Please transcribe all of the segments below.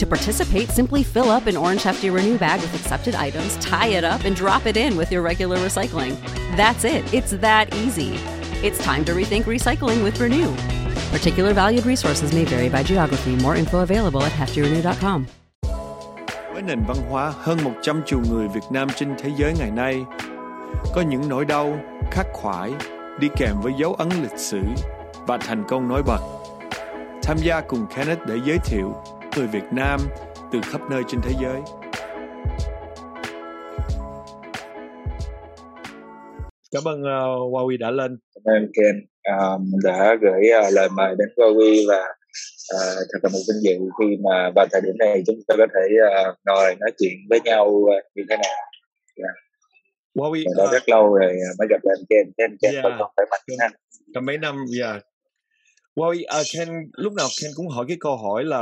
To participate, simply fill up an orange Hefty Renew bag with accepted items, tie it up, and drop it in with your regular recycling. That's it, it's that easy. It's time to rethink recycling with Renew. Particular valued resources may vary by geography. More info available at heftyrenew.com. Với nền văn hóa hơn 100 triệu người Việt Nam trên thế giới ngày nay, có những nỗi đau khắc khoải đi kèm với dấu ấn lịch sử và thành công nổi bật. Tham gia cùng Kenneth để giới thiệu người Việt Nam từ khắp nơi trên thế giới. Cảm ơn uh, Huawei đã lên. Cảm ơn Ken um, đã gửi uh, lời mời đến Huawei và uh, thật là một vinh dự khi mà vào thời điểm này chúng ta có thể uh, ngồi nói chuyện với nhau uh, như thế này. Yeah. Huawei đã uh, rất lâu rồi mới gặp lại anh Ken, Ken, Ken Yeah. vẫn còn khỏe mạnh ha. cả mấy năm dạ Huawei uh, à, Ken lúc nào Ken cũng hỏi cái câu hỏi là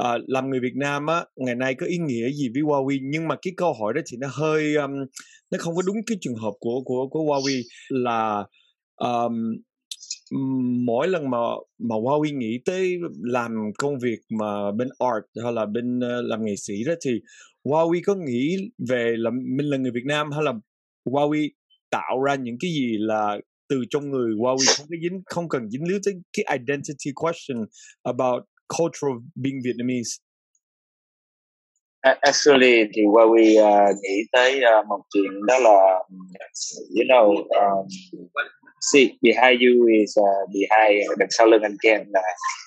uh, làm người Việt Nam á ngày nay có ý nghĩa gì với Huawei? Nhưng mà cái câu hỏi đó thì nó hơi um, nó không có đúng cái trường hợp của của của Huawei là um, mỗi lần mà mà Huawei nghĩ tới làm công việc mà bên art hay là bên uh, làm nghệ sĩ đó thì Huawei có nghĩ về là mình là người Việt Nam hay là Huawei tạo ra những cái gì là từ trong người Huawei không có dính không cần dính líu tới cái identity question about culture of being Vietnamese. Actually thì Huawei uh, nghĩ tới uh, một chuyện đó là you know um, see behind you is uh, behind đằng sau lưng anh Ken là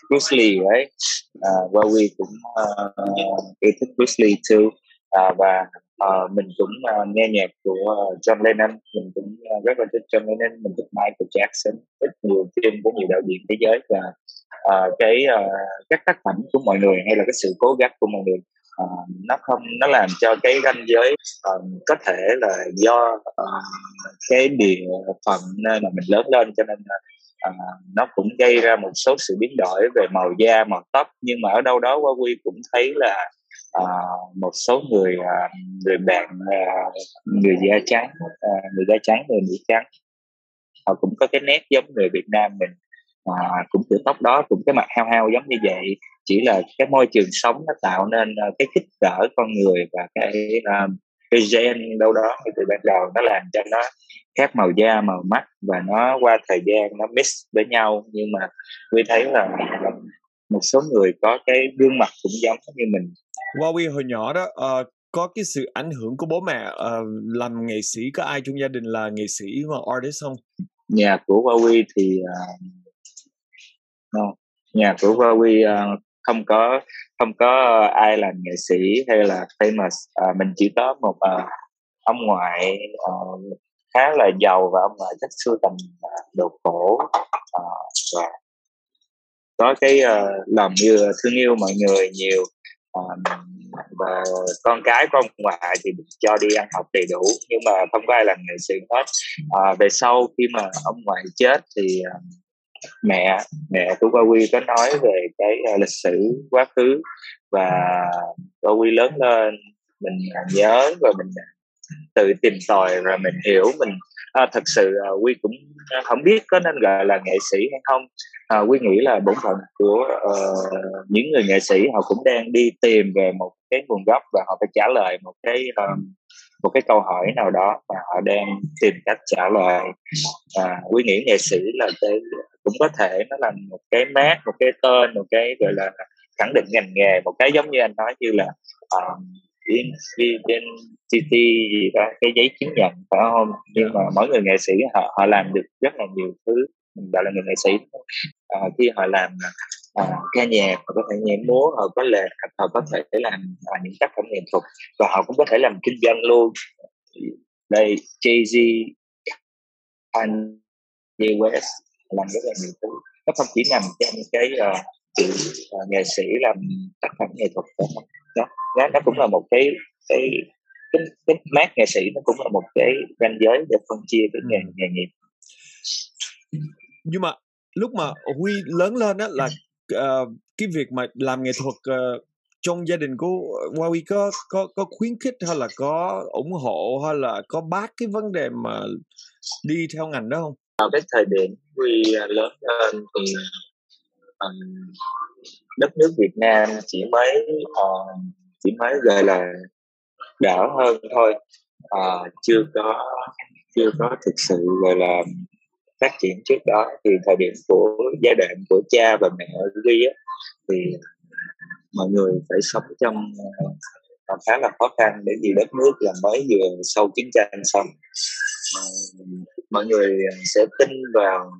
Bruce Lee right uh, Huawei cũng uh, yêu thích Bruce Lee too uh, và uh, mình cũng uh, nghe nhạc của uh, John Lennon. Mình cũng uh, rất là thích John Lennon. Mình thích Michael Jackson thích nhiều phim của nhiều đạo diễn thế giới. Và uh, cái uh, các tác phẩm của mọi người hay là cái sự cố gắng của mọi người uh, nó không nó làm cho cái ranh giới uh, có thể là do uh, cái địa phận nơi mà mình lớn lên. Cho nên là à, nó cũng gây ra một số sự biến đổi về màu da màu tóc. Nhưng mà ở đâu đó Huawei cũng thấy là à, một số người à, người bạn à, người da trắng à, người da trắng người mỹ trắng. Họ cũng có cái nét giống người Việt Nam mình à, cũng kiểu tóc đó cũng cái mặt hao hao giống như vậy. Chỉ là cái môi trường sống nó tạo nên cái kích cỡ con người và cái ờ, cái gen đâu đó từ ban đầu nó làm cho nó khác màu da màu mắt và nó qua thời gian nó mix với nhau. Nhưng mà tôi thấy là một số người có cái gương mặt cũng giống như mình. Huawei hồi nhỏ đó uh, có cái sự ảnh hưởng của bố mẹ uh, làm nghệ sĩ có ai trong gia đình là nghệ sĩ hoặc artist không? nhà của Huawei thì uh, nhà của Huawei uh, không có không có ai là nghệ sĩ hay là famous uh, mình chỉ có một uh, ông ngoại uh, khá là giàu và ông ngoại thích sưu tầm uh, đồ cổ uh, và có cái uh, lòng như thương yêu mọi người nhiều và con cái con ngoại thì được cho đi ăn học đầy đủ nhưng mà không có ai làm nghệ sĩ hết. À, về sau khi mà ông ngoại chết thì uh, mẹ mẹ của Huawei có nói về cái uh, lịch sử quá khứ và Huawei lớn lên mình nhớ và mình tự tìm tòi rồi mình hiểu mình à, thật sự à, Quy cũng không biết có nên gọi là nghệ sĩ hay không. À, Quy nghĩ là bổn phận của uh, những người nghệ sĩ họ cũng đang đi tìm về một cái nguồn gốc và họ phải trả lời một cái uh, một cái câu hỏi nào đó và họ đang tìm cách trả lời. À, Quy nghĩ nghệ sĩ là cái cũng có thể nó là một cái mát một cái tên một cái gọi là khẳng định ngành nghề một cái giống như anh nói như là uh, VNTT gì đó cái giấy chứng nhận phải không? Nhưng mà mỗi người nghệ sĩ họ họ làm được rất là nhiều thứ. Mình gọi là người nghệ sĩ à, khi họ làm à, ca nhạc họ có thể nhảy múa họ có lệ họ có thể làm à, những tác phẩm nghệ thuật và họ cũng có thể làm kinh doanh luôn. Đây Jay Z Kanye West làm rất là nhiều thứ. Nó không chỉ nằm trong cái uh, chữ uh, nghệ sĩ làm tác phẩm nghệ thuật. đó nó nó cũng là một cái cái cái, cái mát nghệ sĩ nó cũng là một cái ranh giới để phân chia cái nghề nghề nghiệp nhưng mà lúc mà huy lớn lên á là uh, cái việc mà làm nghệ thuật uh, trong gia đình của Huawei có có có khuyến khích hay là có ủng hộ hay là có bác cái vấn đề mà đi theo ngành đó không? Vào cái thời điểm Huy lớn lên thì um, đất nước Việt Nam chỉ mới uh, chỉ mới gọi là đỡ hơn thôi. À, chưa có chưa có thực sự gọi là phát triển trước đó. Thì thời điểm của giai đoạn của cha và mẹ ghi á thì mọi người phải sống trong còn khá là khó khăn để vì đất nước là mới vừa sau chiến tranh xong. Ờ, mọi người ờ, sẽ tin vào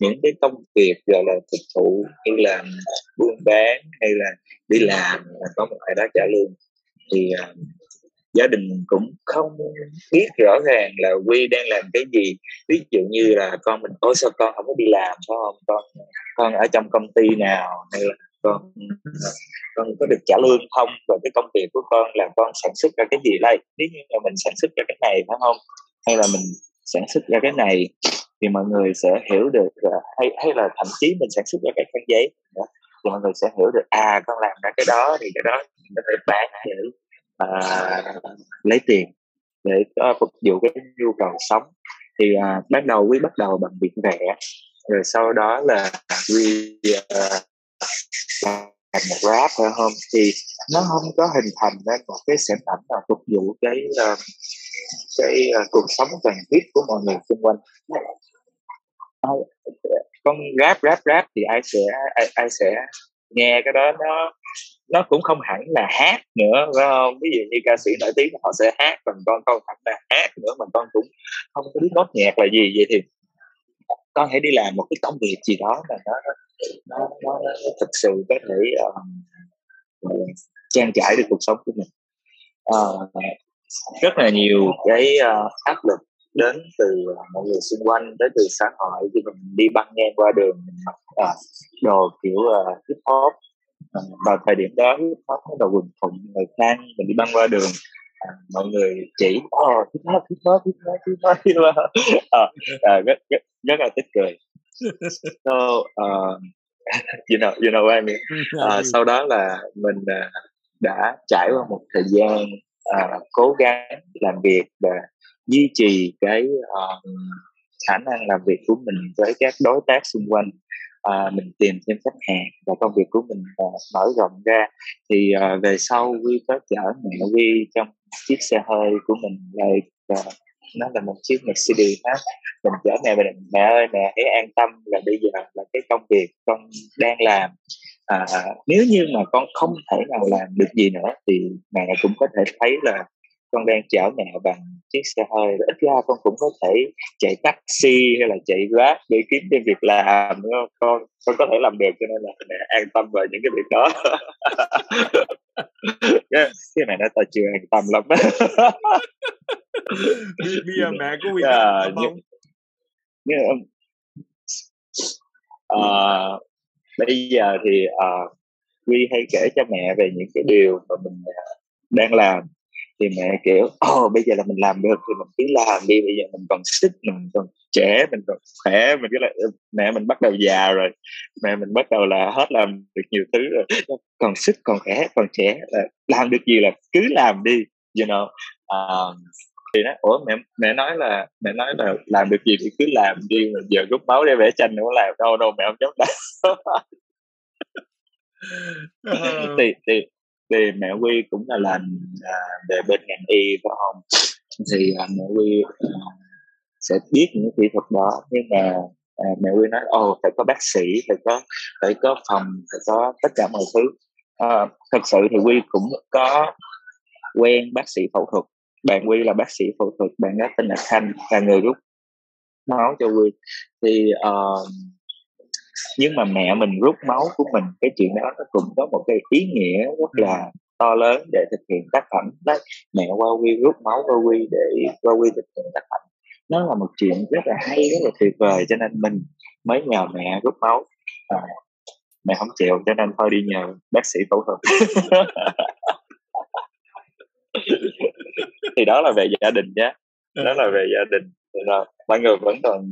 những cái công việc gọi là thực thụ như là buôn bán hay là đi làm là có một ai đó trả lương. Thì uh, gia đình cũng không biết rõ ràng là quy đang làm cái gì. Ví dụ như là con mình ôi sao con không có đi làm? Phải không con con ở trong công ty nào? Hay là con con có được trả lương không? Và cái công việc của con là con sản xuất ra cái gì? Đây nếu như là mình sản xuất ra cái này phải không? Hay là mình sản xuất ra cái này? Thì mọi người sẽ hiểu được à, hay hay là thậm chí mình sản xuất ra cái khăn giấy. Thì mọi người sẽ hiểu được à con làm ra cái đó thì cái đó mình có thể bán để à, lấy tiền để uh, phục vụ cái nhu cầu sống. Thì à, bắt đầu quý bắt đầu bằng việc vẽ rồi sau đó là quy uh, à, làm một rap phải không? Thì nó không có hình thành ra một cái sản phẩm nào phục vụ cái uh, cái uh, cuộc sống cần thiết của mọi người xung quanh con rap rap rap thì ai sẽ ai, ai sẽ nghe cái đó? Nó nó cũng không hẳn là hát nữa phải không? Ví dụ như ca sĩ nổi tiếng họ sẽ hát còn con không hẳn là hát nữa mà con cũng không có biết nốt nhạc là gì. Vậy thì con hãy đi làm một cái công việc gì đó mà nó nó, nó, nó thực sự có thể uh, trang trải được cuộc sống của mình. Uh, rất là nhiều cái uh, áp lực đến từ mọi người xung quanh đến từ xã hội. Khi mình đi băng ngang qua đường mình mặc uh, đồ kiểu uh, hip hop uh, vào thời điểm đó hip hop nó đầu quần thụng người khang mình đi băng qua đường à, mọi người chỉ oh, hip hop hip hop hip hop hip hop hip hop. À, à, rất, rất, rất là tích cười. So uh, you know you know what I mean. Uh, sau đó là mình uh, đã trải qua một thời gian uh, cố gắng làm việc và duy trì cái uh, khả năng làm việc của mình với các đối tác xung quanh. Uh, mình tìm thêm khách hàng và công việc của mình uh, mở rộng ra. Thì uh, về sau quy có chở mẹ quy trong chiếc xe hơi của mình lại uh, nó là một chiếc Mercedes đó mình chở mẹ mình mẹ ơi mẹ hãy an tâm là bây giờ là cái công việc con đang làm. À, nếu như mà con không thể nào làm được gì nữa thì mẹ cũng có thể thấy là con đang chở mẹ bằng chiếc xe hơi ít ra con cũng có thể chạy taxi hay là chạy grab để kiếm thêm việc làm đúng không? Con con có thể làm được cho nên là mẹ an tâm về những cái việc đó. Cái, cái này nó ta chưa an tâm lắm. Bây giờ mẹ của Huy yeah, không? nhưng, nhưng, uh, bây giờ thì uh, Huy hay kể cho mẹ về những cái điều mà mình đang làm thì mẹ kiểu ồ oh, bây giờ là mình làm được thì mình cứ làm đi bây giờ mình còn sức mình còn trẻ mình còn khỏe mình cứ là ừ, mẹ mình bắt đầu già rồi mẹ mình bắt đầu là hết làm được nhiều thứ rồi. Còn sức còn khỏe còn trẻ là làm được gì là cứ làm đi you know. Um, thì nó ủa mẹ mẹ nói là mẹ nói là làm được gì thì cứ làm đi mà giờ rút máu để vẽ tranh nữa làm. Đâu đâu mẹ không dám làm ờ, thì thì về mẹ quy cũng là làm à, về bên ngành y phải không? Thì à, mẹ quy à, sẽ biết những kỹ thuật đó. Nhưng mà à, mẹ quy nói ồ phải có bác sĩ phải có phải có phòng phải có tất cả mọi thứ. À, thật sự thì quy cũng có quen bác sĩ phẫu thuật. Bạn quy là bác sĩ phẫu thuật bạn đó tên là khanh là người rút máu cho quy thì uh, nhưng mà mẹ mình rút máu của mình cái chuyện đó nó cũng có một cái ý nghĩa rất là to lớn để thực hiện tác phẩm. Đấy mẹ qua quy rút máu qua quy để qua quy thực hiện tác phẩm. Nó là một chuyện rất là hay rất là tuyệt vời cho nên mình mới nhờ mẹ rút máu. À, mẹ không chịu cho nên thôi đi nhờ bác sĩ phẫu thuật. Thì đó là về gia đình nhé. Đó là về gia đình. Rồi mọi người vẫn còn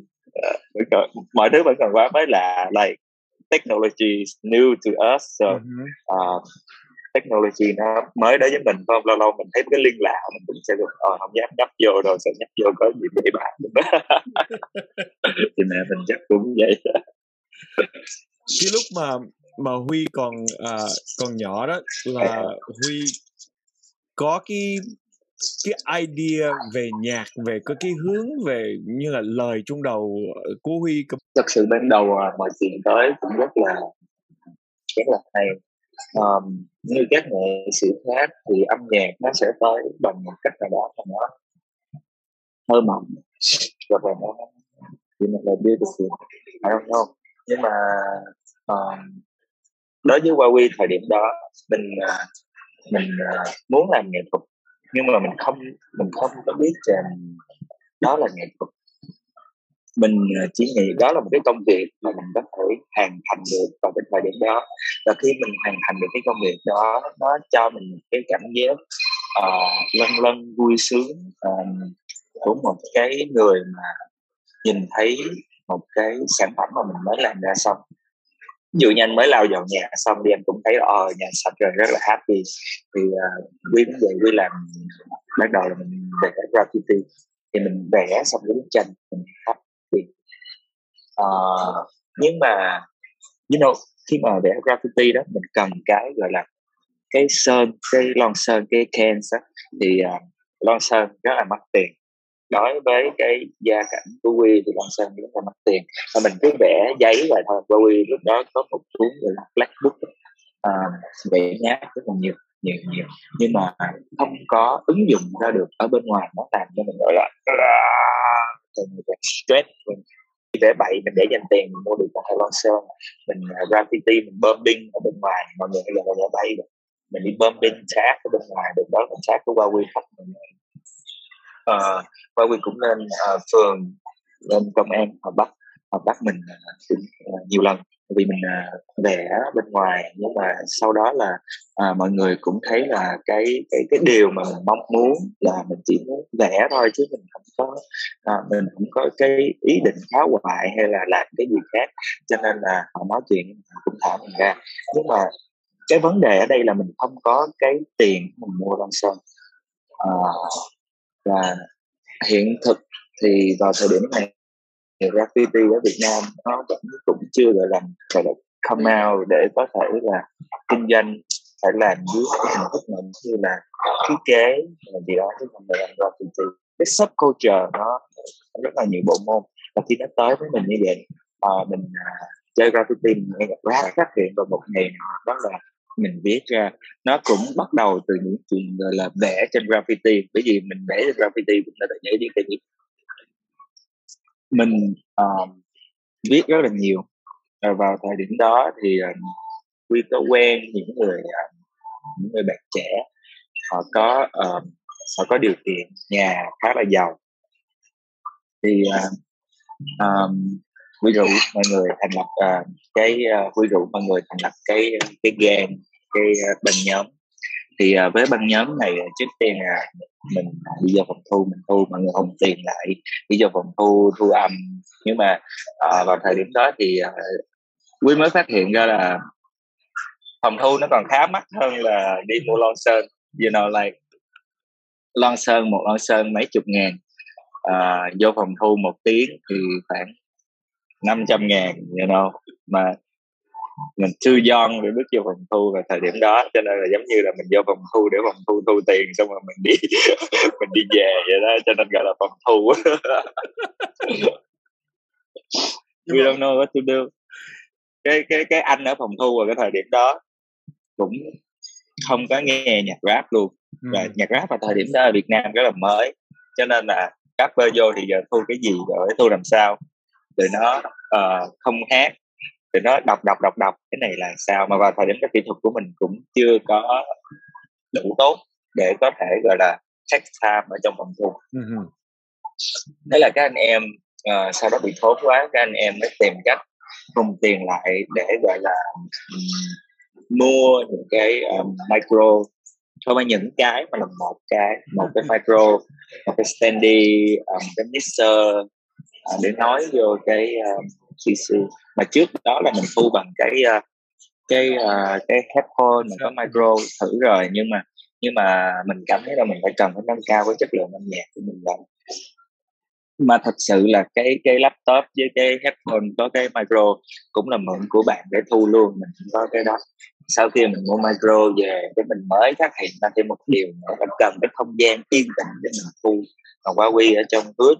mọi thứ vẫn còn quá mới lạ like technology is new to us so uh, technology nó mới đối với mình không lâu lâu mình thấy cái liên lạ mình cũng sẽ được ờ không dám nhấp vô rồi sẽ nhấp vô có gì để bạn thì mẹ mình chắc cũng vậy. Cái lúc mà mà huy còn à, còn nhỏ đó là huy có cái cái idea về nhạc về có cái hướng về như là lời trong đầu ờ, của huy thật sự ban đầu à, mọi chuyện tới cũng rất là rất là hay. Um, như các nghệ sĩ khác thì âm nhạc nó sẽ tới bằng một cách nào đó mà nó hơi mỏng. Hoặc và nó thì mình là beautiful I don't know. Nhưng mà um, đối với Huawei thời điểm đó mình uh, mình uh, muốn làm nghệ thuật nhưng mà mình không mình không có biết rằng đó là nghệ thuật. Mình à, chỉ nghĩ đó là một cái công việc mà mình có thể hoàn thành được vào cái thời điểm đó. Và khi mình hoàn thành được cái công việc đó nó cho mình cái cảm giác à, uh, lân lân vui sướng uh, của một cái người mà nhìn thấy một cái sản phẩm mà mình mới làm ra xong dụ như anh mới lau dọn nhà xong đi anh cũng thấy ờ nhà sạch rồi rất là happy. Thì uh, quý cũng vậy làm bắt đầu là mình vẽ graffiti thì mình vẽ xong cái bức tranh mình happy uh, ờ, nhưng mà you know khi mà vẽ graffiti đó mình cần cái gọi là cái sơn cái lon sơn cái cans đó, thì ờ, uh, lon sơn rất là mắc tiền đối với cái gia cảnh của quy thì Long Sơn chúng là mất tiền. Và mình cứ vẽ giấy và thôi. Và quy lúc đó có một cuốn gọi là black book à, vẽ nháp rất là nhiều nhiều nhiều. Nhưng mà không có ứng dụng ra được ở bên ngoài nó làm cho mình gọi là stress. Mình vẽ bậy mình để dành tiền mình mua được một hai lon sơn mình à, graffiti mình bơm ở bên ngoài. Mọi người bây giờ là vẽ bậy rồi. Mình đi bơm xác ở bên ngoài được. Đó là xác của Huawei khách mình Ờ, uh, và quyền cũng nên uh, phường lên công an họ bắt họ bắt mình uh, nhiều lần. Vì mình uh, vẽ bên ngoài nhưng mà sau đó là uh, mọi người cũng thấy là cái cái cái điều mà mình mong muốn là mình chỉ muốn vẽ thôi chứ mình không có uh, mình không có cái ý định phá hoại hay là làm cái gì khác. Cho nên là họ nói chuyện cũng thả mình ra. Nhưng mà cái vấn đề ở đây là mình không có cái tiền mình mua lon sơn uh, và hiện thực thì vào thời điểm này graffiti ở Việt Nam nó vẫn cũng chưa gọi là gọi là come out để có thể là kinh doanh phải làm dưới cái hình thức này như là thiết kế là gì đó. Chứ không phải làm graffiti cái subculture nó rất là nhiều bộ môn. Và khi nó tới với mình như vậy à, mình à, chơi graffiti mình nghe rap phát hiện vào một ngày đó là mình viết ra nó cũng bắt đầu từ những chuyện gọi là vẽ trên graffiti. Bởi vì mình vẽ trên graffiti cũng là dễ đi cái gì mình uh, viết rất là nhiều. Và vào thời điểm đó thì ờ, uh, quy có quen những người uh, những người bạn trẻ. Họ có uh, họ có điều kiện nhà khá là giàu. Thì uh, um, quy rủ mọi người thành lập uh, cái uh, quy rủ mọi người thành lập cái cái gang cái ờ, băng nhóm. Thì ờ, với băng nhóm này ờ, trước tiên là mình đi vào phòng thu mình thu mọi người hùng tiền lại đi vào phòng thu thu âm. Nhưng mà à, vào thời điểm đó thì à, quý mới phát hiện ra là phòng thu nó còn khá mắc hơn là đi mua lon sơn. You know like lon sơn một lon sơn mấy chục ngàn. À, vô phòng thu một tiếng thì khoảng 500 ngàn you know. Mà mình too young để bước vô phòng thu vào thời điểm đó cho nên là giống như là mình vô phòng thu để phòng thu thu tiền xong rồi mình đi mình đi về vậy đó cho nên gọi là phòng thu. We don't know what to do. Cái cái cái anh ở phòng thu vào cái thời điểm đó cũng không có nghe nhạc rap luôn. Ừ. và nhạc rap vào thời điểm đó ở Việt Nam rất là mới cho nên là rapper vô thì giờ thu cái gì rồi thu làm sao? Tụi nó uh, không hát tụi nó đọc đọc đọc đọc. Cái này là sao? Mà vào thời điểm cái kỹ thuật của mình cũng chưa có đủ tốt để có thể gọi là check time ở trong phòng thu. Uh-huh. thế là các anh em uh, sau đó bị thốn quá các anh em mới tìm cách dùng tiền lại để gọi là um, mua những cái um, micro. Không phải những cái mà là một cái một cái micro một cái standy um, cái mixer uh, để nói vô cái um, CC mà trước đó là mình thu bằng cái uh, cái uh, cái headphone mình có micro thử rồi nhưng mà nhưng mà mình cảm thấy là mình phải cần phải nâng cao cái chất lượng âm nhạc của mình lên mà thật sự là cái cái laptop với cái headphone có cái micro cũng là mượn của bạn để thu luôn mình cũng có cái đó. Sau khi mình mua micro về cái mình mới phát hiện ra thêm một điều nữa là cần cái không gian yên tĩnh để mình thu. Còn Huawei ở trong ướt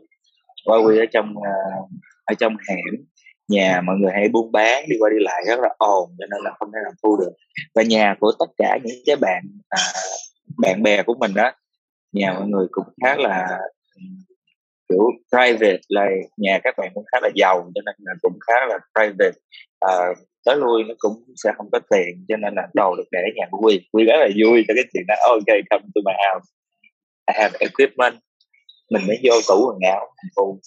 Huawei ở trong uh, ở trong hẻm nhà mọi người hay buôn bán đi qua đi lại rất là ồn cho nên là không thể làm thu được. Và nhà của tất cả những cái bạn à, bạn bè của mình đó nhà mọi người cũng khá là kiểu private là nhà các bạn cũng khá là giàu cho nên là cũng khá là private. À, tới lui nó cũng sẽ không có tiền cho nên là đồ được để nhà của Quy Quy rất là vui cho cái chuyện đó. Ok come to my house. I have equipment. Mình mới vô tủ quần áo. mình thu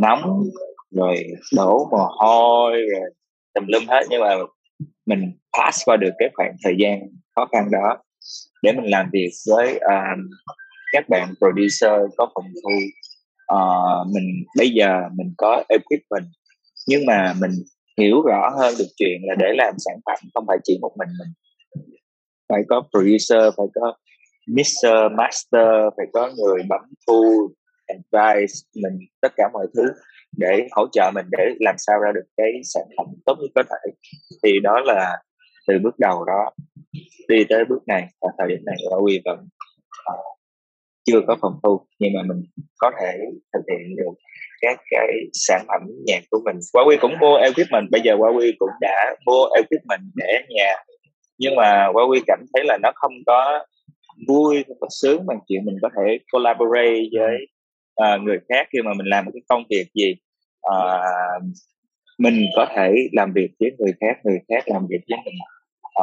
nóng rồi đổ mồ hôi rồi tùm lum hết. Nhưng mà mình pass qua được cái khoảng thời gian khó khăn đó để mình làm việc với uh, các bạn producer có phòng thu. Uh, mình bây giờ mình có equipment nhưng mà mình hiểu rõ hơn được chuyện là để làm sản phẩm không phải chỉ một mình mình. Phải có producer phải có mixer master phải có người bấm thu advice mình tất cả mọi thứ để hỗ trợ mình để làm sao ra được cái sản phẩm tốt nhất có thể. Thì đó là từ bước đầu đó đi tới bước này và thời điểm này Huawei vẫn uh, chưa có phòng thu nhưng mà mình có thể thực hiện được các cái sản phẩm nhạc của mình. Huawei cũng mua equipment bây giờ Huawei cũng đã mua equipment để nhà. Nhưng mà Huawei cảm thấy là nó không có vui không có sướng bằng chuyện mình có thể collaborate với uh, người khác khi mà mình làm một cái công việc gì uh, mình có thể làm việc với người khác người khác làm việc với mình.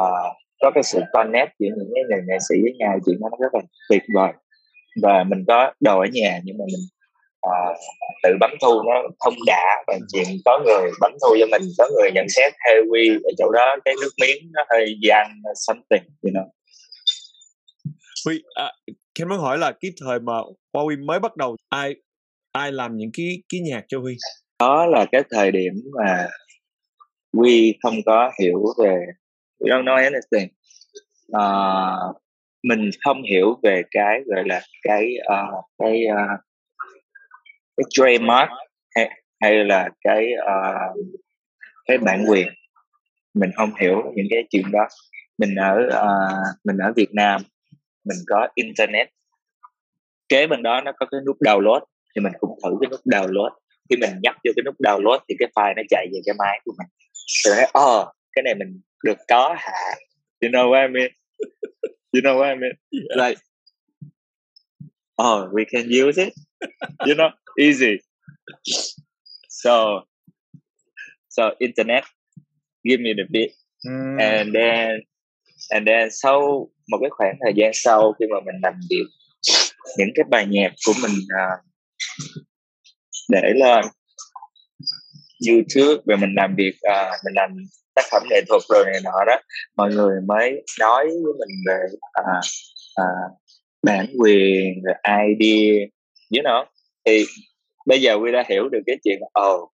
Uh, có cái sự connect giữa những cái người nghệ sĩ với nhau chuyện đó nó rất là tuyệt vời. Và mình có đồ ở nhà nhưng mà mình uh, tự bấm thu nó không đã và chuyện có người bấm thu cho mình có người nhận xét heavy ở chỗ đó cái nước miếng nó hơi gian something you know. Huy, à, Ken muốn hỏi là cái thời mà Huawei mới bắt đầu ai ai làm những cái cái nhạc cho Huy? Đó là cái thời điểm mà Huy không có hiểu về we don't know anything. Uh, mình không hiểu về cái gọi là cái uh, cái uh, cái trademark hay, hay là cái uh, cái bản quyền mình không hiểu những cái chuyện đó mình ở uh, mình ở Việt Nam mình có internet. Kế bên đó nó có cái nút download thì mình cũng thử cái nút download. Khi mình nhấp vô cái nút download thì cái file nó chạy về cái máy của mình. Rồi thấy oh cái này mình được có hả? You know what I mean? You know what I mean? Like oh we can use it. You know easy. So so internet give me the beat. Mm. and then and then sau một cái khoảng thời gian sau khi mà mình làm việc những cái bài nhạc của mình uh, để lên YouTube và mình làm việc uh, mình làm tác phẩm nghệ thuật rồi này nọ đó mọi người mới nói với mình về uh, uh, bản quyền rồi idea you know. Thì bây giờ quy đã hiểu được cái chuyện ồ oh,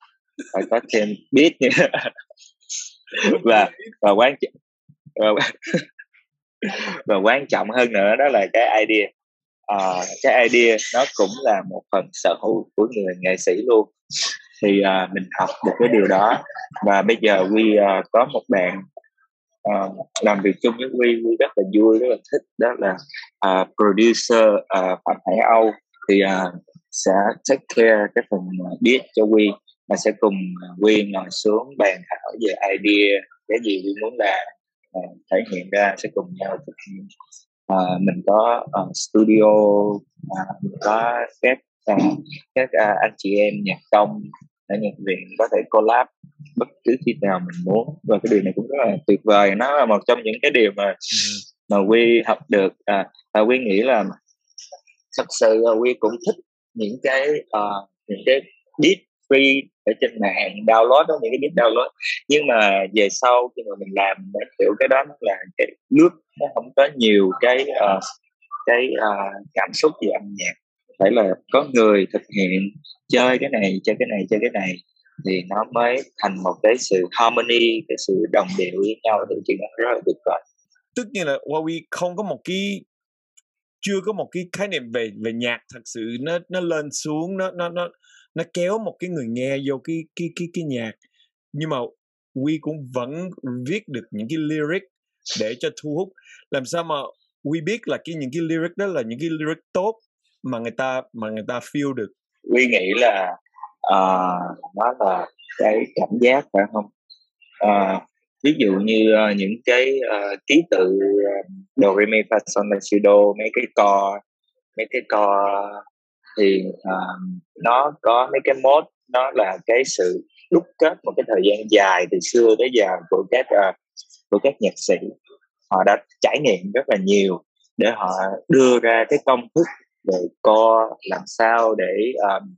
phải có thêm beat nữa và và quan trọng và, ờ, và quan trọng hơn nữa đó là cái idea. Uh, cái idea nó cũng là một phần sở hữu của người nghệ sĩ luôn. Thì uh, mình học được cái điều đó. Và bây giờ quy uh, có một bạn uh, làm việc chung với quy quy rất là vui rất là thích. Đó là uh, producer uh, phạm hải âu. Thì uh, sẽ take care cái phần biết cho quy và sẽ cùng quy ngồi xuống bàn thảo về idea cái gì quy muốn làm uh, thể hiện ra sẽ cùng nhau thực hiện uh, mình có uh, studio uh, mình có các uh, các uh, anh chị em nhạc công ở nhạc viện có thể collab bất cứ khi nào mình muốn. Và cái điều này cũng rất là tuyệt vời. Nó là một trong những cái điều mà ừ. mà quy học được à, và quy nghĩ là thật sự là quy cũng thích những cái uh, những cái beat free ở trên mạng download đó những cái beat download. Nhưng mà về sau khi mà mình làm mình hiểu cái đó nó là cái nước nó không có nhiều cái uh, cái uh, cảm xúc về âm nhạc. Phải là có người thực hiện chơi cái này chơi cái này chơi cái này thì nó mới thành một cái sự harmony cái sự đồng điệu với nhau thì chuyện đó rất là tuyệt vời. Tất nhiên là Huawei không có một cái chưa có một cái khái niệm về về nhạc thật sự nó nó lên xuống nó nó nó nó kéo một cái người nghe vô cái cái cái cái nhạc. Nhưng mà Quy cũng vẫn viết được những cái lyric để cho thu hút. Làm sao mà Quy biết là cái những cái lyric đó là những cái lyric tốt mà người ta mà người ta feel được? Quy nghĩ là ờ, uh, nó là cái cảm giác phải không? Uh, ví dụ như uh, những cái uh, ký tự uh, do re mi fa sol la si do mấy cái co mấy cái co thì uh, nó có mấy cái mode nó là cái sự đúc kết một cái thời gian dài từ xưa tới giờ của các uh, của các nhạc sĩ. Họ đã trải nghiệm rất là nhiều để họ đưa ra cái công thức về co làm sao để um,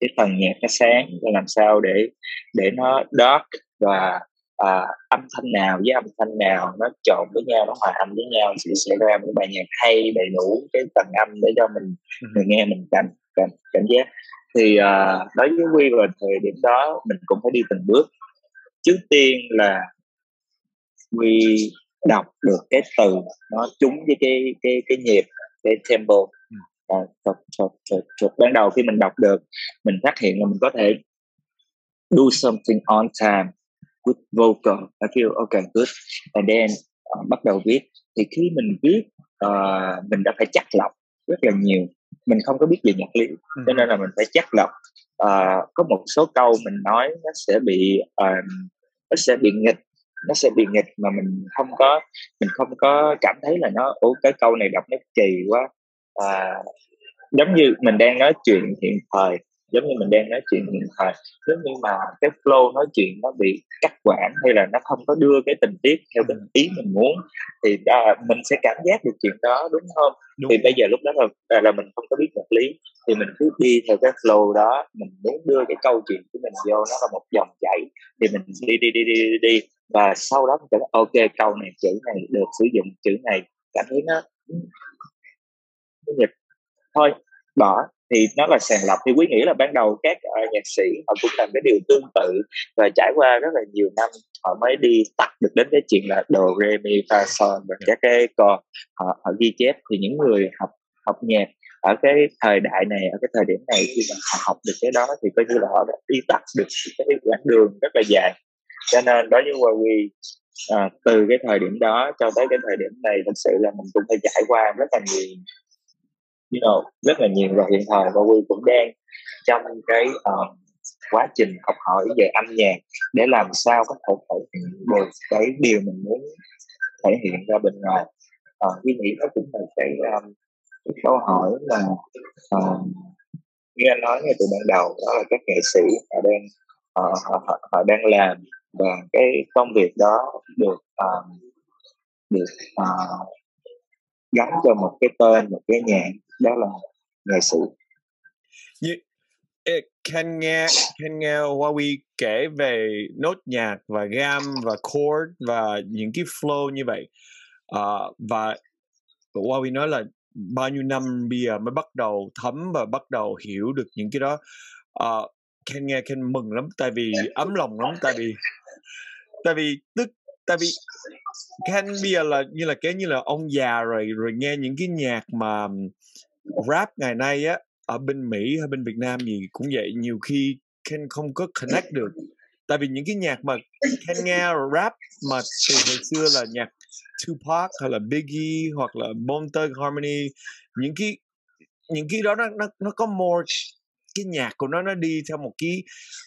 cái phần nhạc nó sáng và làm sao để để nó dark và à, âm thanh nào với âm thanh nào nó trộn với nhau nó hòa âm với nhau thì sẽ ra một bài nhạc hay đầy đủ cái tầng âm để cho mình ừ. người nghe mình cảm cảm, cảm giác thì à, đối với quy vào thời điểm đó mình cũng phải đi từng bước trước tiên là quy đọc được cái từ nó trúng với cái cái cái nhịp cái tempo à, chột, chột, chột, chột. ban đầu khi mình đọc được mình phát hiện là mình có thể do something on time good vocal. I feel okay good. And then uh, bắt đầu viết. Thì khi mình viết uh, mình đã phải chắc lọc rất là nhiều. Mình không có biết về nhạc lý ừ. cho nên là mình phải chắc lọc. Uh, có một số câu mình nói nó sẽ bị uh, nó sẽ bị nghịch nó sẽ bị nghịch mà mình không có mình không có cảm thấy là nó ủa cái câu này đọc nó kỳ quá. À, giống như mình đang nói chuyện hiện thời giống như mình đang nói chuyện hiện thời nếu như mà cái flow nói chuyện nó bị cắt quãng hay là nó không có đưa cái tình tiết theo cái ý mình muốn thì à, mình sẽ cảm giác được chuyện đó đúng không? Đúng. thì bây giờ lúc đó là, là là mình không có biết vật lý thì mình cứ đi theo cái flow đó mình muốn đưa cái câu chuyện của mình vô nó là một dòng chảy thì mình đi đi đi đi đi, đi. và sau đó mình sẽ ok câu này chữ này được sử dụng chữ này. Cảm thấy nó nhịp. Thôi bỏ thì nó là sàng lọc. Thì quý nghĩ là ban đầu các uh, nhạc sĩ họ cũng làm cái điều tương tự và trải qua rất là nhiều năm họ mới đi tắt được đến cái chuyện là đồ re mi fa son và các cái cò họ, họ ghi chép. Thì những người học học nhạc ở cái thời đại này ở cái thời điểm này khi mà họ học được cái đó thì coi như là họ đã đi tắt được cái quãng đường rất là dài. Cho nên đối với Huawei à, từ cái thời điểm đó cho tới cái thời điểm này thật sự là mình cũng phải trải qua rất là nhiều you know, rất là nhiều. Và hiện thời và Quy cũng đang trong cái um, quá trình học hỏi về âm nhạc để làm sao có thể thể hiện được cái điều mình muốn thể hiện ra bên ngoài. Uh, nghĩ đó cũng là cái, um, cái câu hỏi là uh, như anh nói ngay từ ban đầu đó là các nghệ sĩ họ đang uh, họ, họ đang làm và cái công việc đó được uh, được uh, gắn cho một cái tên một cái nhạc đó là nghệ sĩ. Như Ken nghe Ken nghe Huawei kể về nốt nhạc và gam và chord và những cái flow như vậy. Uh, và Huawei nói là bao nhiêu năm bây giờ mới bắt đầu thấm và bắt đầu hiểu được những cái đó. Ờ, uh, Ken nghe Ken mừng lắm tại vì ấm lòng lắm tại vì tại vì tức tại vì Ken bây giờ là như là cái như là ông già rồi rồi nghe những cái nhạc mà rap ngày nay á, ở bên Mỹ hay bên Việt Nam gì cũng vậy, nhiều khi Ken không có connect được. Tại vì những cái nhạc mà Ken nghe rap mà từ hồi xưa là nhạc Tupac hay là Biggie hoặc là Bone Thugs Harmony, những cái những cái đó nó nó nó có more cái nhạc của nó nó đi theo một cái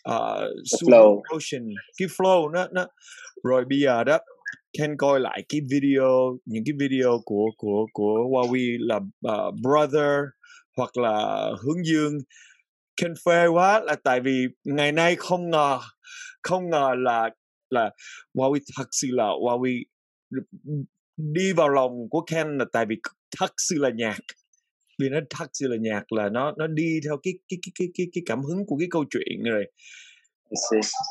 uh, flow. motion cái flow nó nó. Rồi bây giờ đó Ken coi lại cái video những cái video của của của Huawei là uh, brother hoặc là hướng dương. Ken phê quá là tại vì ngày nay không ngờ không ngờ là là Huawei thật sự là Huawei đi vào lòng của Ken là tại vì thật sự là nhạc vì nó sự là nhạc là nó nó đi theo cái cái cái cái cái, cái cảm hứng của cái câu chuyện rồi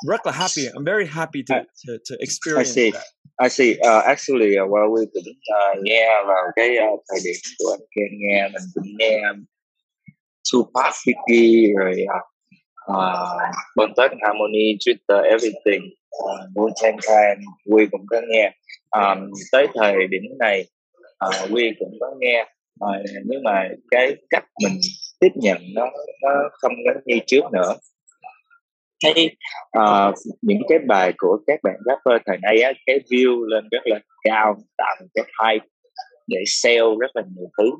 rất là happy I'm very happy to to, to experience I see. that I see. Uh, actually, uh, while we cũng uh, nghe vào cái uh, thời điểm của anh Ken nghe mình cũng nghe Tupac, Biggie rồi uh, Bon Harmony, Twitter, everything, uh, Tang Clan, Quy cũng có nghe. Um, tới thời điểm này, uh, Quy cũng có nghe rồi nhưng mà cái cách mình tiếp nhận nó nó không có như trước nữa. Thấy uh, ờ, những cái bài của các bạn rapper thời nay á cái view lên rất là cao tạo cái hype để sell rất là nhiều thứ.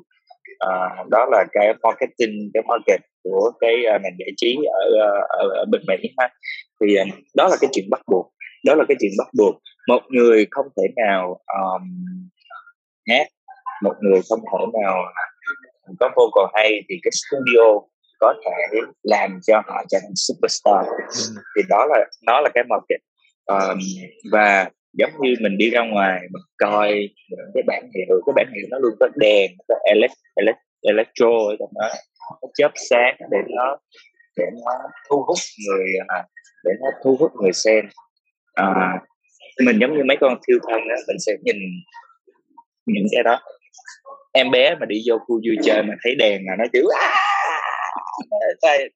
Uh, đó là cái marketing cái market của cái uh, ngành giải trí ở, ở, ở bên mỹ ha. Thì uh, đó là cái chuyện bắt buộc đó là cái chuyện bắt buộc. Một người không thể nào um, hát một người không thể nào có vocal hay thì cái studio có thể làm cho họ trở thành superstar. Ừ. thì đó là nó là cái market um, và giống như mình đi ra ngoài mình coi những cái bản hiệu cái bản hiệu nó luôn có đèn có elect, elect, electro ở trong đó nó chớp sáng để nó để nó thu hút người à, để nó thu hút người xem. À, mình giống như mấy con thiêu thân đó, mình sẽ nhìn những cái đó em bé mà đi vô khu vui chơi mà thấy đèn là nó kiểu like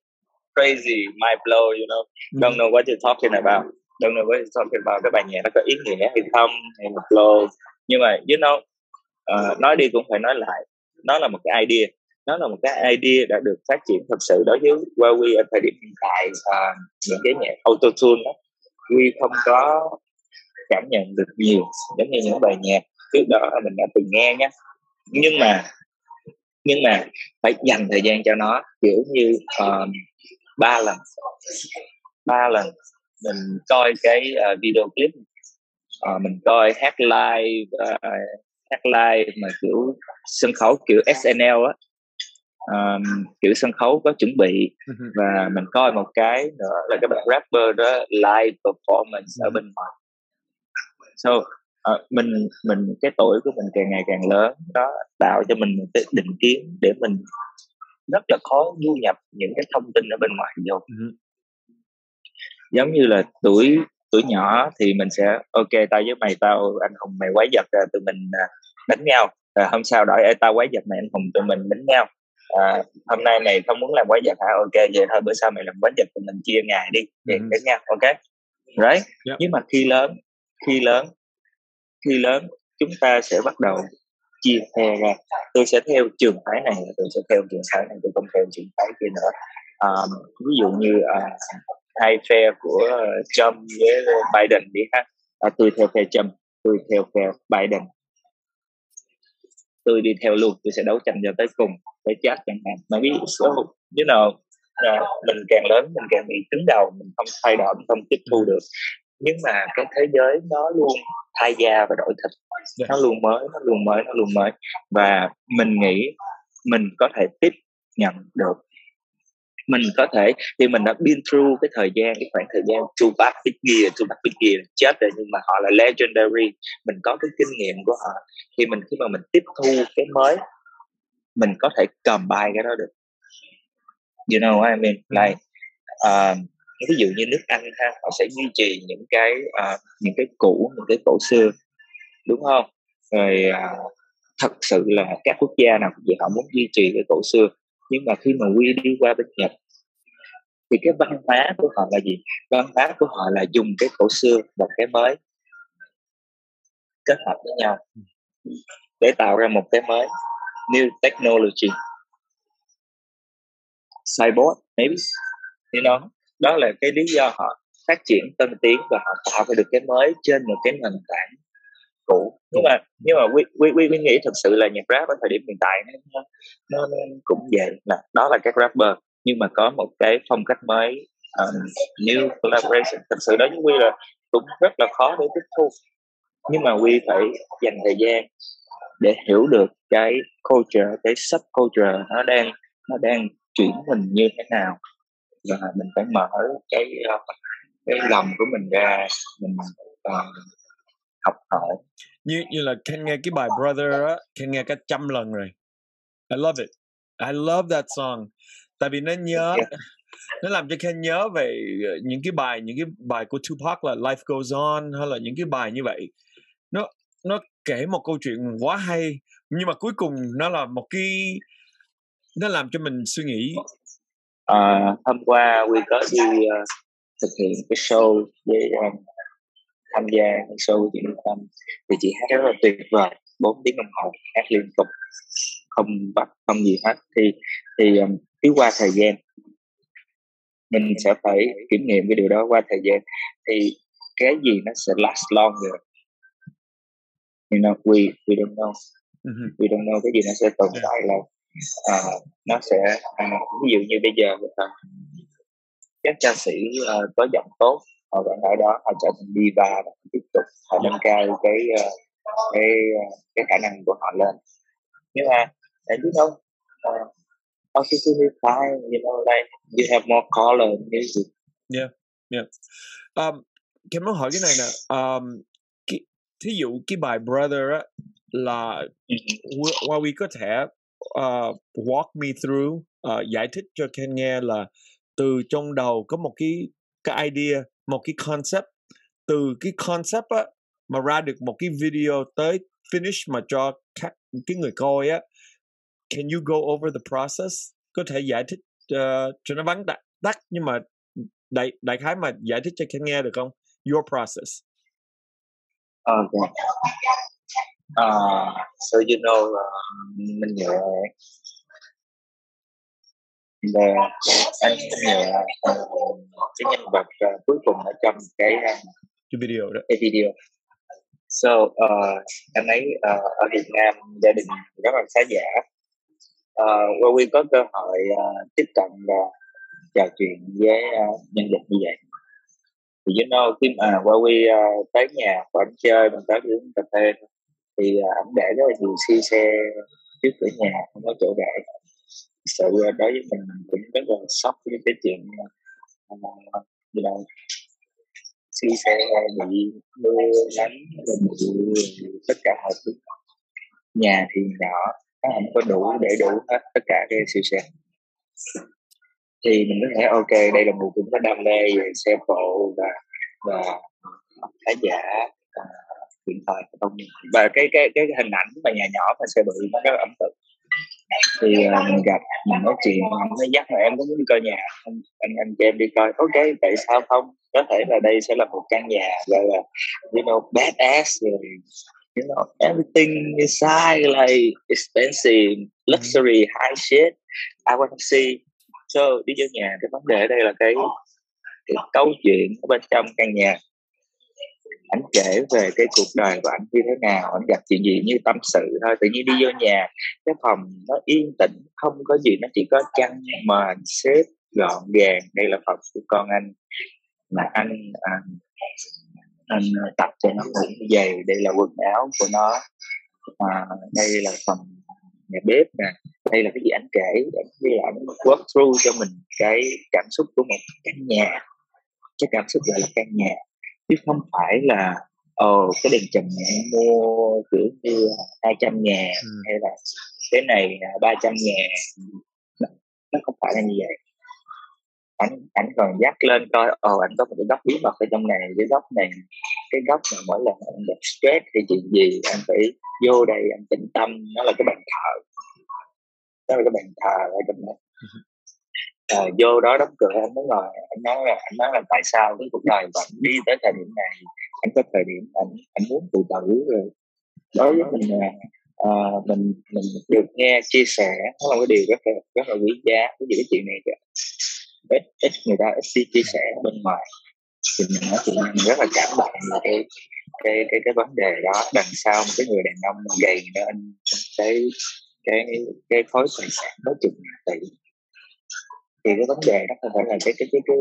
crazy, mind blow, you know. Don't know what you're talking about. Don't know what you're talking about. Cái bài nhạc nó có ý nghĩa hay không, hay một flow. Nhưng mà, you know, uh, nói đi cũng phải nói lại. Nó là một cái idea. Nó là một cái idea đã được phát triển thật sự đối với Huawei ở thời điểm hiện tại. Uh, những cái nhạc auto-tune đó. Huy không có cảm nhận được nhiều giống như những bài nhạc trước đó mình đã từng nghe nhé. Nhưng mà nhưng mà phải dành thời gian cho nó kiểu như uh, ba lần. Ba lần mình coi cái uh, video clip. Uh, mình coi hát live uh, hát live mà kiểu sân khấu kiểu SNL á. Um, kiểu sân khấu có chuẩn bị. Và mình coi một cái nữa là cái bạn rapper đó live performance ở bên ngoài. So à, mình mình cái tuổi của mình càng ngày càng lớn đó tạo cho mình một cái định kiến để mình rất là khó du nhập những cái thông tin ở bên ngoài vô ừ. giống như là tuổi tuổi nhỏ thì mình sẽ ok tao với mày tao anh hùng mày quái vật rồi tụi mình à, đánh nhau rồi hôm sau đổi tao quái vật mày anh hùng tụi mình đánh nhau à, hôm nay mày không muốn làm quái vật hả ok vậy thôi bữa sau mày làm quái vật tụi mình chia ngày đi để ừ. đánh nhau ok right. Dạ. nhưng mà khi lớn khi lớn khi lớn chúng ta sẽ bắt đầu chia phe ra. Tôi sẽ theo trường phái này tôi sẽ theo trường phái này tôi không theo trường phái kia nữa. À, ví dụ như à, hai phe của Trump với Biden đi ha. À, tôi theo phe Trump tôi theo phe Biden. Tôi đi theo luôn tôi sẽ đấu tranh cho tới cùng để chết chẳng hạn. Mà biết số you know là mình càng lớn mình càng bị cứng đầu mình không thay đổi mình không tiếp thu được nhưng mà cái thế giới nó luôn thay da và đổi thịt. Yeah. nó luôn mới nó luôn mới nó luôn mới. Và mình nghĩ mình có thể tiếp nhận được. Mình có thể thì mình đã been through cái thời gian cái khoảng thời gian Tupac Biggie Tupac Biggie chết rồi nhưng mà họ là legendary. Mình có cái kinh nghiệm của họ. Thì mình khi mà mình tiếp thu cái mới mình có thể cầm bài cái đó được. You know what I mean? Like uh, ví dụ như nước Anh ha họ sẽ duy trì những cái uh, những cái cũ những cái cổ xưa đúng không? Rồi uh, thật sự là các quốc gia nào cũng vậy họ muốn duy trì cái cổ xưa. Nhưng mà khi mà quy đi qua bên Nhật thì cái văn hóa của họ là gì? Văn hóa của họ là dùng cái cổ xưa và cái mới kết hợp với nhau để tạo ra một cái mới new technology. Cyborg maybe you know? Đó là cái lý do họ phát triển tân tiến và họ tạo ra được cái mới trên một cái nền tảng cũ. Nhưng mà nhưng mà quy quy quy, nghĩ thật sự là nhạc rap ở thời điểm hiện tại nó, nó, nó cũng vậy là đó là các rapper. Nhưng mà có một cái phong cách mới um, new collaboration. Thật sự đó với quy là cũng rất là khó để tiếp thu. Nhưng mà quy phải dành thời gian để hiểu được cái culture cái sub culture nó đang nó đang chuyển mình như thế nào và mình phải mở cái ờ, cái lòng của mình ra mình uh, học hỏi. Như như là Ken nghe cái bài Brother á Ken nghe cả trăm lần rồi. I love it. I love that song. Tại vì nó nhớ yeah. nó làm cho Ken nhớ về ờ, những cái bài những cái bài của Tupac là Life Goes On hay là những cái bài như vậy. Nó nó kể một câu chuyện quá hay nhưng mà cuối cùng nó là một cái nó làm cho mình suy nghĩ à, hôm qua we có đi uh, thực hiện cái show với um, tham gia cái show của chị Minh Tâm. Thì chị hát rất là tuyệt vời bốn tiếng đồng hồ hát liên tục không bắt không gì hết. Thì thì um, cứ qua thời gian mình sẽ phải kiểm nghiệm cái điều đó qua thời gian. Thì cái gì nó sẽ last longer? You know we we don't know. Mm-hmm. we don't know cái gì nó sẽ tồn tại lâu uh, nó sẽ uh, ví dụ như bây giờ uh, các ca sĩ uh, có giọng tốt họ vẫn ở đó họ trở thành diva và tiếp tục họ nâng cao cái uh, cái uh, cái khả năng của họ lên. Nhưng mà and you know uh, is fine you know like you have more color in music. Yeah yeah. Um, Kim muốn hỏi cái này nè. Um, cái, thí dụ cái bài Brother á là ừ. có thể uh, walk me through uh, giải thích cho Ken nghe là từ trong đầu có một cái cái idea một cái concept. Từ cái concept á mà ra được một cái video tới finish mà cho các cái người coi á can you go over the process? Có thể giải thích uh, cho nó vắn tắt, tắt nhưng mà đại đại khái mà giải thích cho Ken nghe được không? Your process. Okay uh, so you know uh, mình nhớ. Và anh nhớ uh, cái nhân vật uh, cuối cùng ở trong cái uh, cái video đó. cái video. So uh, anh ấy uh, ở Việt Nam gia đình rất là khá giả. Uh, Huawei có cơ hội uh, tiếp cận và trò chuyện với uh, nhân vật như vậy. Thì you know khi mà Huawei uh, tới nhà của anh chơi mình tới uống cà phê thì uh, để rất là nhiều xe xe trước cửa nhà không có chỗ để. Sự đối với mình cũng rất là sốc với cái chuyện à, à, gì đâu siêu xe xe bị mưa nắng rồi bị tất cả mọi thứ. Nhà thì nhỏ nó không có đủ để đủ hết tất cả cái siêu xe. Thì mình có thể ok đây là một cũng có đam mê về xe cộ và và khá giả điện thoại không và cái cái cái hình ảnh mà nhà nhỏ mà xe bự nó rất ấn tượng. Thì uh, mình gặp mình nói chuyện mình mới dắt là em có muốn đi coi nhà. Anh anh, anh cho em đi coi. Ok tại sao không? Có thể là đây sẽ là một căn nhà gọi là you know badass rồi you know everything inside like expensive luxury high shit. I want to see. So đi vô nhà cái vấn đề ở đây là cái, cái câu chuyện ở bên trong căn nhà anh kể về cái cuộc đời của anh như thế nào anh gặp chuyện gì như tâm sự thôi tự nhiên đi vô nhà cái phòng nó yên tĩnh không có gì nó chỉ có chăn mền xếp gọn gàng đây là phòng của con anh mà anh anh, anh tập cho nó ngủ dày đây là quần áo của nó à, đây là phòng nhà bếp nè đây là cái gì anh kể như là lại work through cho mình cái cảm xúc của một căn nhà cái cảm xúc gọi là căn nhà chứ không phải là ồ cái đèn trần này mua kiểu như hai trăm ngàn ừ. hay là cái này ba trăm ngàn. Nó không phải là như vậy. Anh anh còn dắt lên coi ồ anh có một cái góc bí mật ở trong này cái góc này cái góc mà mỗi lần anh gặp stress hay chuyện gì anh phải vô đây anh tĩnh tâm. Nó là cái bàn thờ. Đó là cái bàn thờ ở trong đó à, vô đó đóng cửa anh mới ngồi anh nói là anh nói là tại sao cái cuộc đời vẫn đi tới thời điểm này anh có thời điểm anh anh muốn tự tử rồi. Đối với mình là à, mình mình được nghe chia sẻ nó là cái điều rất là rất là quý giá cái gì cái chuyện này kìa. Ít ít người ta ít đi chia sẻ bên ngoài. Thì mình nói chuyện mình rất là cảm động là cái cái cái cái vấn đề đó. Đằng sau một cái người đàn ông mà gầy lên cái cái cái khối tài sản nó chừng tỷ thì cái vấn đề đó không phải là cái cái cái cái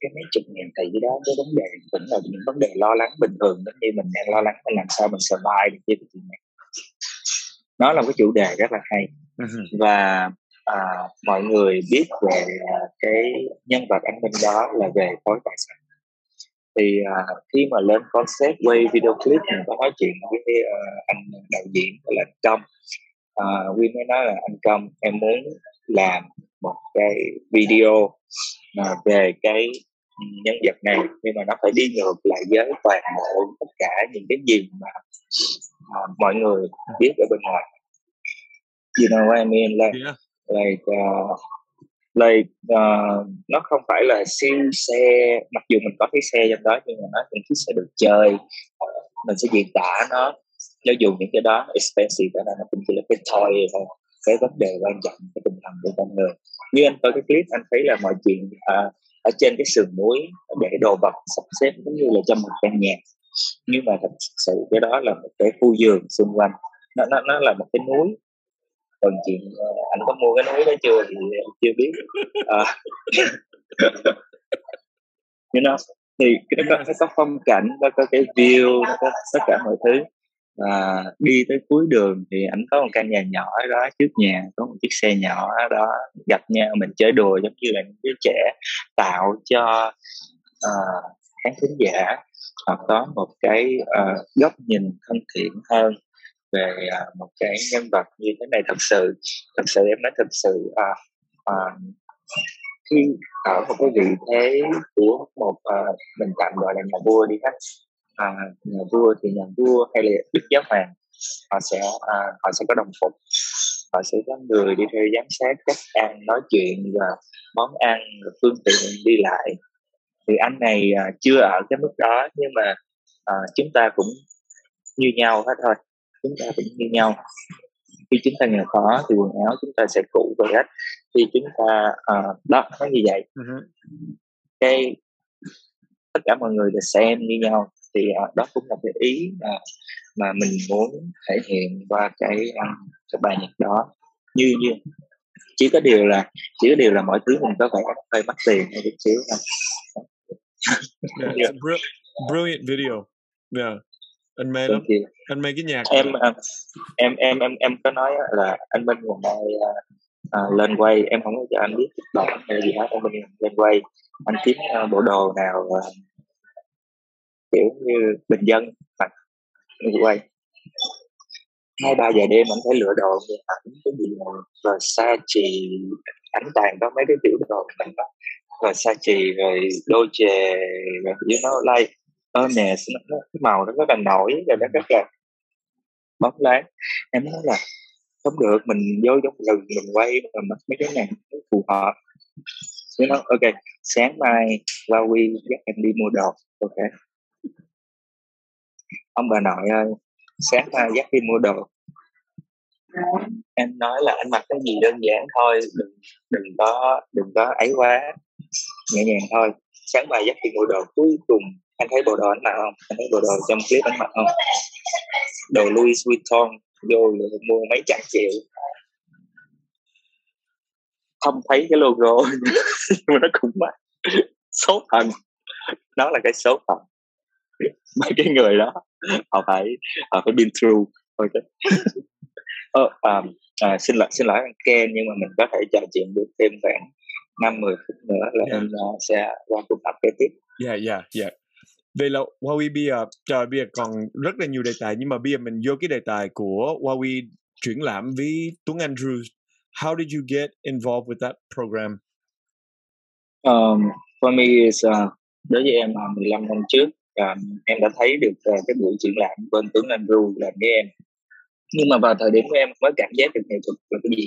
cái mấy chục ngàn tỷ đó. Cái vấn đề vẫn là những vấn đề lo lắng bình thường. Giống như mình đang lo lắng là làm sao mình survive được trên thị này nó là một cái chủ đề rất là hay. Và à, mọi người biết về à, cái nhân vật anh minh đó là về khối tài sản. Thì à, khi mà lên concept quay video clip mình có nói chuyện với uh, anh đạo diễn là anh công à, Win mới nói là anh công em muốn làm một cái video mà về cái nhân vật này. Nhưng mà nó phải đi ngược lại với toàn bộ tất cả những cái gì mà uh, mọi người biết ở bên ngoài. You know what I mean? Like yeah. like uh, like uh, nó không phải là siêu xe. Mặc dù mình có cái xe trong đó nhưng mà nó cũng chiếc xe được chơi. Mình sẽ diễn tả nó. Cho dù những cái đó expensive đó nó cũng chỉ là cái toy thôi cái vấn đề quan trọng cái tinh thần của con người. Như anh coi cái clip anh thấy là mọi chuyện uh, ở trên cái sườn núi để đồ vật sắp xếp giống như là trong một căn nhà. Nhưng mà thật sự cái đó là một cái khu vườn xung quanh. Nó nó nó là một cái núi. Còn chuyện uh, anh có mua cái núi đó chưa thì anh chưa biết. Uh, you know thì nó có, nó có phong cảnh nó có cái view nó có tất cả mọi thứ và đi tới cuối đường thì anh có một căn nhà nhỏ đó trước nhà có một chiếc xe nhỏ đó gặp nhau mình chơi đùa giống như là những đứa trẻ tạo cho uh, khán thính giả. Họ có một cái uh, góc nhìn thân thiện hơn về uh, một cái nhân vật như thế này thật sự. Thật sự em nói thật sự uh, uh, khi ở một cái vị thế của một uh, mình tạm gọi là nhà vua đi hết à, nhà vua thì nhà vua hay là đức giáo hoàng họ sẽ à, họ sẽ có đồng phục. Họ sẽ có người đi theo giám sát cách ăn nói chuyện và món ăn phương tiện đi lại. Thì anh này à, chưa ở cái mức đó nhưng mà à, chúng ta cũng như nhau hết thôi. Chúng ta cũng như nhau. Khi chúng ta nghèo khó thì quần áo chúng ta sẽ cũ và rách khi chúng ta à, đó nó như vậy. Uh-huh. cái tất cả mọi người đều xem như nhau thì uh, đó cũng là cái ý mà mà mình muốn thể hiện qua cái um, cái bài nhạc đó. Như như chỉ có điều là chỉ có điều là mọi thứ mình có vẻ hơi mất tiền hay chút xíu thôi yeah, yeah. brilliant video. Yeah. Anh mê lắm. Anh mê cái nhạc em uh, em em em em có nói là anh Minh đây uh, uh, lên quay. Em không có cho anh biết đoạn hay gì hết anh Minh lên quay. Anh kiếm uh, bộ đồ nào uh, kiểu như bình dân mà quay hai ba giờ đêm anh thấy lựa đồ như ảnh cái gì mà trì ảnh toàn có mấy cái kiểu đồ mình đó Versace rồi trì rồi you know like Hermes nó, cái màu nó rất là nổi rồi nó rất là bóng láng em nói là không được mình vô trong rừng mình quay mà mất mấy cái này phù hợp. Với nó ok sáng mai Huawei dắt em đi mua đồ ok ông bà nội ơi sáng mai dắt đi mua đồ. Em nói là anh mặc cái gì đơn giản thôi đừng đừng có đừng có ấy quá nhẹ nhàng thôi. Sáng mai dắt đi mua đồ cuối cùng anh thấy bộ đồ anh mặc không? Anh thấy bộ đồ trong clip anh mặc không? Đồ Louis Vuitton vô mua mấy trăm triệu. Không thấy cái logo nhưng mà nó cũng mắc. Số phận. Nó là cái số phận mấy cái người đó họ phải họ phải been through ok oh, um, à, xin lỗi xin lỗi anh Ken nhưng mà mình có thể trò chuyện được thêm khoảng năm mười phút nữa là yeah. em uh, sẽ qua cuộc họp kế tiếp. Dạ dạ dạ. Vậy là Huawei bây giờ trời bây giờ còn rất là nhiều đề tài nhưng mà bây giờ mình vô cái đề tài của Huawei triển lãm với Tuấn Andrews. How did you get involved with that program? Um, for me is uh, đối với em là 15 năm trước em đã thấy được ờ, cái buổi triển lãm bên tướng Andrew làm với em. Nhưng mà vào thời điểm của em mới cảm giác được nghệ thuật là cái gì?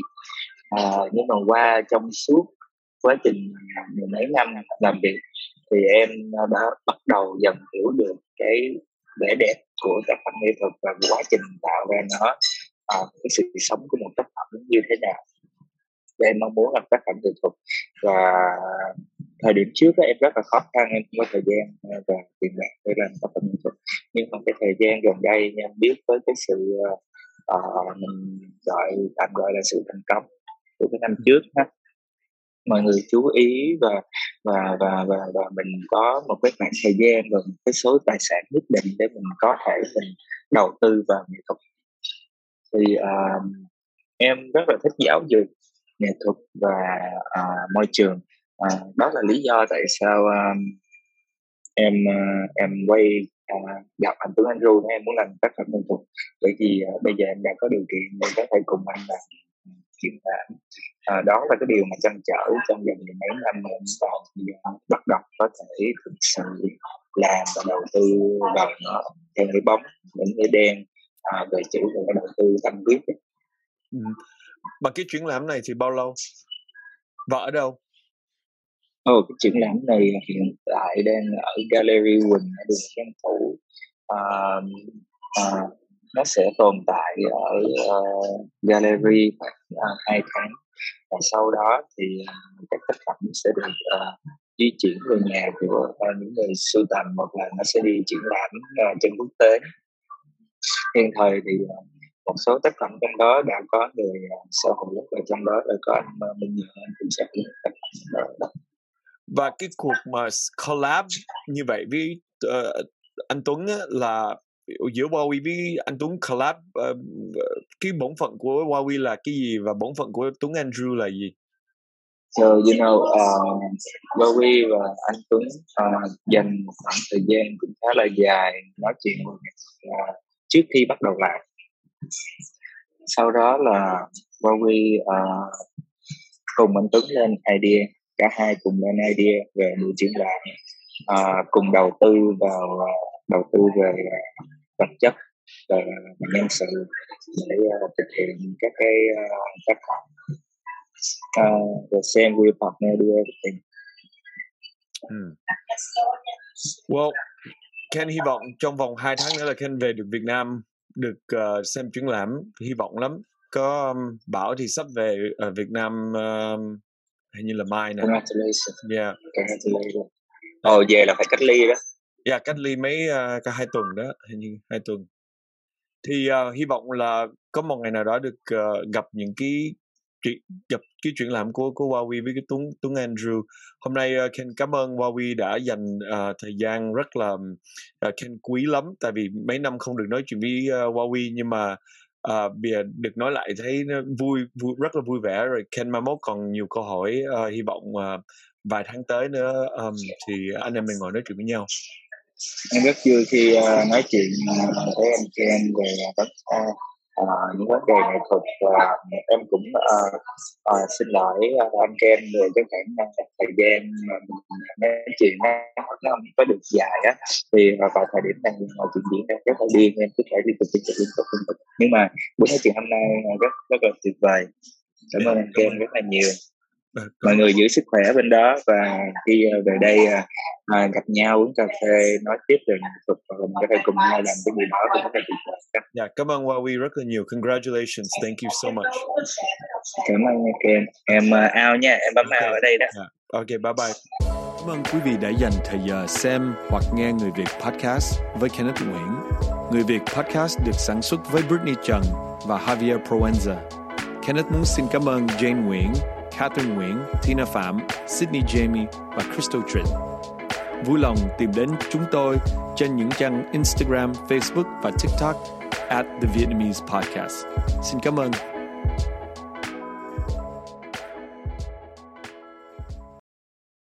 À, nhưng mà qua trong suốt quá trình à, mười mấy năm làm việc thì em đã bắt đầu dần hiểu được cái vẻ đẹp của tác phẩm nghệ thuật và quá trình tạo ra nó à, cái sự sống của một tác phẩm như thế nào và em mong muốn làm tác phẩm nghệ thuật. Và thời điểm trước đó, em rất là khó khăn em không có thời gian à, và tiền bạc để làm tác phẩm nghệ thuật. Nhưng mà cái thời gian gần đây em biết với cái sự uh, mình gọi tạm gọi là sự thành công của cái năm trước ha mọi người chú ý và và và và và mình có một cái khoảng thời gian và một cái số tài sản nhất định để mình có thể mình đầu tư vào nghệ thuật. Thì uh, em rất là thích giáo dục nghệ thuật và uh, môi trường. Uh, đó là lý do tại sao um, em uh, em quay uh, gặp anh Tuấn Andrew em muốn làm tác phẩm nghệ thuật. Bởi vì uh, bây giờ em đã có điều kiện để có thể cùng anh làm chuyện lãm à, đó là cái điều mà chăn trở trong vòng mười mấy năm mà em bắt đầu có thể thực sự làm và đầu tư vào nó theo cái bóng những cái đen à, về chữ và đầu tư tâm huyết ừ và cái triển lãm này thì bao lâu? Và ở đâu? Ồ, cái triển lãm này hiện tại đang ở Gallery Quỳnh ở đường Trang Thủ. À, à, nó sẽ tồn tại ở uh, gallery khoảng ờ, uh, 2 tháng. Và sau đó thì uh, các tác phẩm sẽ được uh, di chuyển về nhà của uh, những người sưu tầm hoặc là nó sẽ đi triển lãm uh, trên quốc tế. Hiện thời thì uh, một số tác phẩm trong đó đã có người uh, sở hữu và trong đó là có anh uh, Minh Nhật anh cũng sở hữu tác phẩm đó. và cái cuộc mà collab như vậy với uh, anh Tuấn là giữa Huawei với anh Tuấn collab uh, cái bổn phận của Huawei là cái gì và bổn phận của Tuấn Andrew là gì? So you know, uh, Huawei và anh Tuấn uh, dành khoảng thời gian cũng khá là dài nói chuyện uh, trước khi bắt đầu làm. Sau đó là Huawei uh, à, cùng anh Tuấn lên idea, cả hai cùng lên idea về buổi triển lãm, uh, à, cùng đầu tư vào uh, đầu tư về uh, vật chất và nhân sự để uh, thực hiện các cái uh, tác phẩm. Uh, the same we partner do everything hmm. well Ken hy vọng trong vòng 2 tháng nữa là Ken về được Việt Nam được uh, xem triển lãm hy vọng lắm. Có um, Bảo thì sắp về ở Việt Nam um, hình như là mai nè. Yeah. Ồ oh, về là phải cách ly đó. Dạ cách ly mấy uh, cả hai tuần đó hình như hai tuần. Thì uh, hy vọng là có một ngày nào đó được uh, gặp những cái chuyện gặp cái chuyện làm của của Huawei với cái Tuấn Tuấn Andrew. Hôm nay uh, Ken cảm ơn Huawei đã dành uh, thời gian rất là uh, Ken quý lắm. Tại vì mấy năm không được nói chuyện với uh, Huawei nhưng mà uh, bây giờ được nói lại thấy vui, vui rất là vui vẻ. Rồi Ken mai mốt còn nhiều câu hỏi uh, hy vọng uh, vài tháng tới nữa um, thì anh em mình ngồi nói chuyện với nhau. Em rất vui khi uh, nói chuyện uh, với anh Ken về tất cả à, những vấn đề nghệ thuật và em cũng à, à, xin lỗi anh Ken về cái khoảng thời gian mà mình à, nói chuyện nó không có được dài á. Thì vào thời điểm này mọi chuyện diễn ra rất là điên em cứ phải liên tục liên tục liên tục liên tục. Nhưng mà buổi nói chuyện hôm nay rất rất là tuyệt vời. Cảm ơn anh Ken rất là nhiều mọi người giữ sức khỏe bên đó và khi ờ, về đây à, gặp nhau uống cà phê nói tiếp về nghệ thuật và mình có thể cùng nhau làm cái gì đó cũng rất là tuyệt vời. Yeah, cảm ơn Huawei rất là nhiều. Congratulations. Thank you so much. Cảm ơn Ken. Em uh, out nha. Em bấm okay. out ở đây đó. Yeah. Ok, bye bye. Cảm ơn quý vị đã dành thời giờ xem hoặc nghe Người Việt Podcast với Kenneth Nguyễn. Người Việt Podcast được sản xuất với Britney Trần và Javier Proenza. Kenneth muốn xin cảm ơn Jane Nguyễn Catherine Nguyễn, Tina Phạm, Sydney Jamie và Crystal Trinh. Vui lòng tìm đến chúng tôi trên những trang Instagram, Facebook và TikTok at The Vietnamese Podcast. Xin cảm ơn